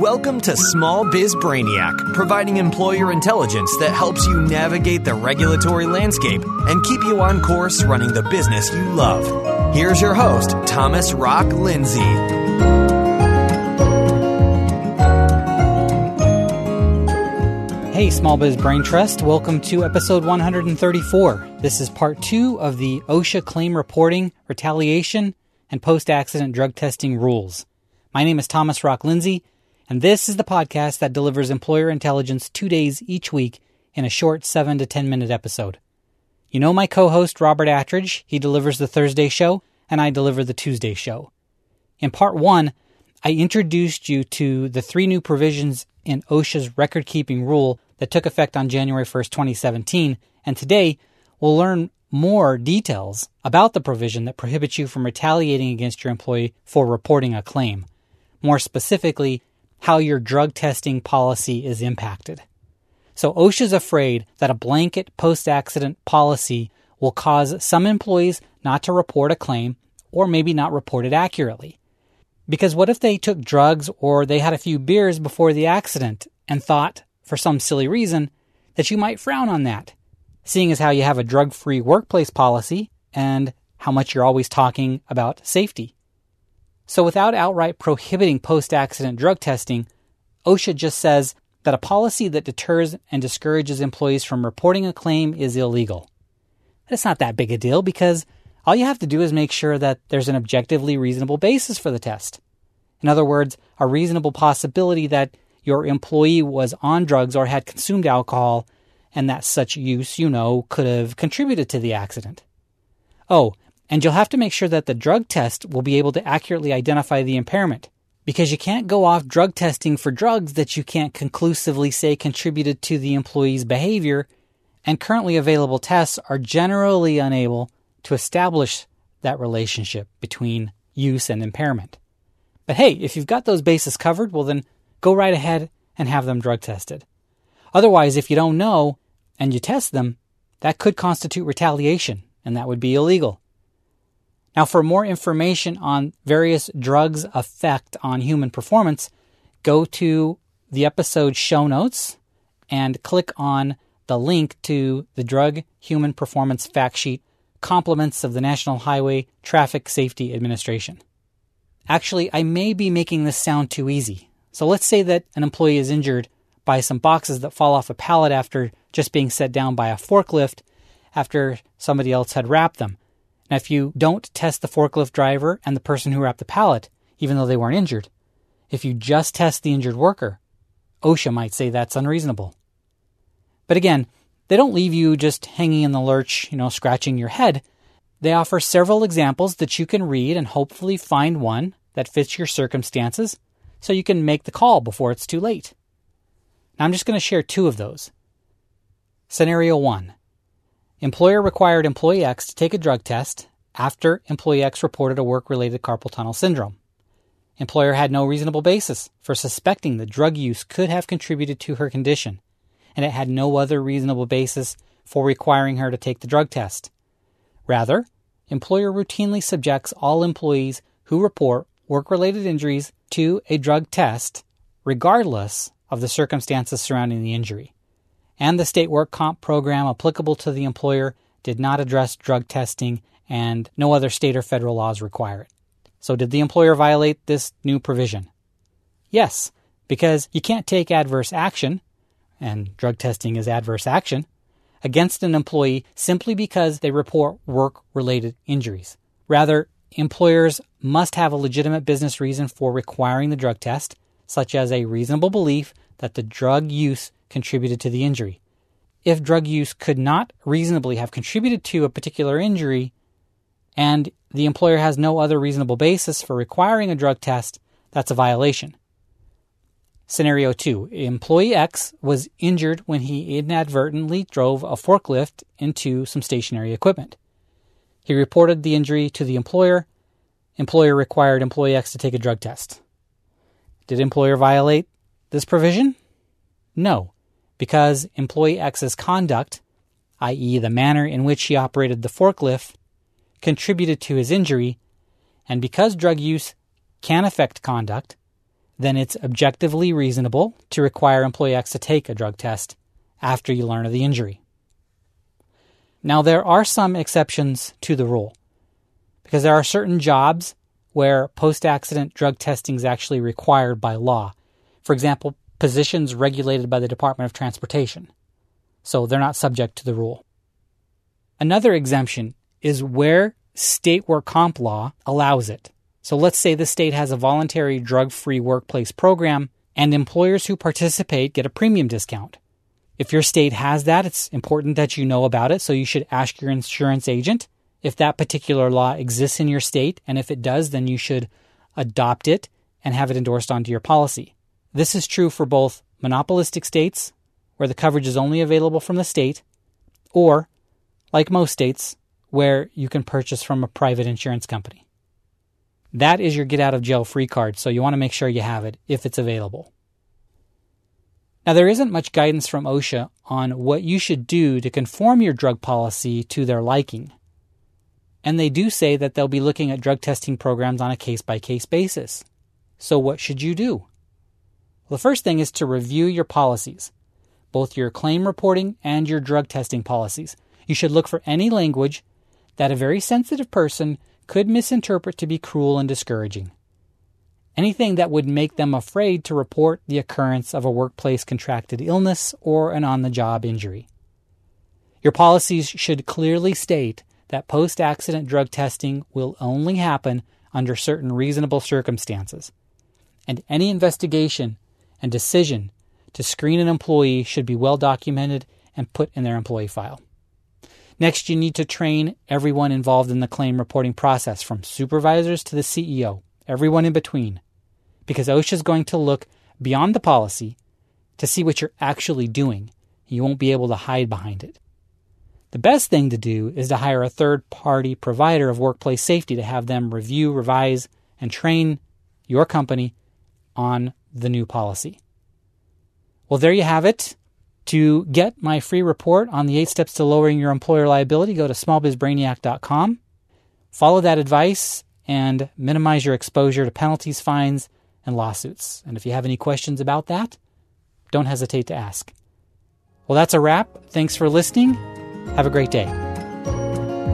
Welcome to Small Biz Brainiac, providing employer intelligence that helps you navigate the regulatory landscape and keep you on course running the business you love. Here's your host, Thomas Rock Lindsay. Hey, Small Biz Brain Trust. Welcome to episode 134. This is part two of the OSHA claim reporting, retaliation, and post accident drug testing rules. My name is Thomas Rock Lindsay, and this is the podcast that delivers employer intelligence two days each week in a short 7 to 10 minute episode. You know my co host, Robert Attridge. He delivers the Thursday show, and I deliver the Tuesday show. In part one, I introduced you to the three new provisions in OSHA's record keeping rule that took effect on January 1st, 2017, and today we'll learn more details about the provision that prohibits you from retaliating against your employee for reporting a claim. More specifically, how your drug testing policy is impacted. So OSHA's afraid that a blanket post accident policy will cause some employees not to report a claim or maybe not report it accurately. Because what if they took drugs or they had a few beers before the accident and thought, for some silly reason, that you might frown on that, seeing as how you have a drug free workplace policy and how much you're always talking about safety. So without outright prohibiting post accident drug testing, OSHA just says that a policy that deters and discourages employees from reporting a claim is illegal. It's not that big a deal because all you have to do is make sure that there's an objectively reasonable basis for the test. In other words, a reasonable possibility that your employee was on drugs or had consumed alcohol and that such use, you know, could have contributed to the accident. Oh, and you'll have to make sure that the drug test will be able to accurately identify the impairment because you can't go off drug testing for drugs that you can't conclusively say contributed to the employee's behavior, and currently available tests are generally unable to establish that relationship between use and impairment. But hey, if you've got those bases covered, well, then go right ahead and have them drug tested. Otherwise, if you don't know and you test them, that could constitute retaliation, and that would be illegal. Now, for more information on various drugs' effect on human performance, go to the episode show notes and click on the link to the Drug Human Performance Fact Sheet Compliments of the National Highway Traffic Safety Administration. Actually, I may be making this sound too easy. So let's say that an employee is injured by some boxes that fall off a pallet after just being set down by a forklift after somebody else had wrapped them. Now, if you don't test the forklift driver and the person who wrapped the pallet, even though they weren't injured, if you just test the injured worker, OSHA might say that's unreasonable. But again, they don't leave you just hanging in the lurch, you know, scratching your head. They offer several examples that you can read and hopefully find one that fits your circumstances so you can make the call before it's too late. Now, I'm just going to share two of those. Scenario 1 Employer required employee X to take a drug test after employee X reported a work related carpal tunnel syndrome. Employer had no reasonable basis for suspecting that drug use could have contributed to her condition, and it had no other reasonable basis for requiring her to take the drug test. Rather, employer routinely subjects all employees who report work related injuries to a drug test, regardless of the circumstances surrounding the injury and the state work comp program applicable to the employer did not address drug testing, and no other state or federal laws require it. So, did the employer violate this new provision? Yes, because you can't take adverse action, and drug testing is adverse action, against an employee simply because they report work related injuries. Rather, employers must have a legitimate business reason for requiring the drug test, such as a reasonable belief that the drug use contributed to the injury. If drug use could not reasonably have contributed to a particular injury, and the employer has no other reasonable basis for requiring a drug test, that's a violation. Scenario 2 Employee X was injured when he inadvertently drove a forklift into some stationary equipment. He reported the injury to the employer. Employer required employee X to take a drug test. Did employer violate this provision? No because employee X's conduct, i.e., the manner in which he operated the forklift, contributed to his injury, and because drug use can affect conduct, then it's objectively reasonable to require employee X to take a drug test after you learn of the injury. Now, there are some exceptions to the rule because there are certain jobs where post accident drug testing is actually required by law. For example, positions regulated by the Department of Transportation. So they're not subject to the rule. Another exemption is where state work comp law allows it. So let's say the state has a voluntary drug free workplace program and employers who participate get a premium discount. If your state has that, it's important that you know about it, so you should ask your insurance agent if that particular law exists in your state, and if it does, then you should adopt it and have it endorsed onto your policy. This is true for both monopolistic states, where the coverage is only available from the state, or, like most states, where you can purchase from a private insurance company. That is your get out of jail free card, so you want to make sure you have it if it's available. Now, there isn't much guidance from OSHA on what you should do to conform your drug policy to their liking. And they do say that they'll be looking at drug testing programs on a case by case basis. So, what should you do? Well, the first thing is to review your policies, both your claim reporting and your drug testing policies. You should look for any language that a very sensitive person could misinterpret to be cruel and discouraging anything that would make them afraid to report the occurrence of a workplace contracted illness or an on the job injury. Your policies should clearly state that post accident drug testing will only happen under certain reasonable circumstances, and any investigation and decision to screen an employee should be well documented and put in their employee file. Next, you need to train everyone involved in the claim reporting process, from supervisors to the CEO, everyone in between, because OSHA is going to look beyond the policy to see what you're actually doing. You won't be able to hide behind it. The best thing to do is to hire a third party provider of workplace safety to have them review, revise, and train your company on the new policy. Well, there you have it. To get my free report on the eight steps to lowering your employer liability, go to smallbizbrainiac.com. Follow that advice and minimize your exposure to penalties, fines, and lawsuits. And if you have any questions about that, don't hesitate to ask. Well, that's a wrap. Thanks for listening. Have a great day.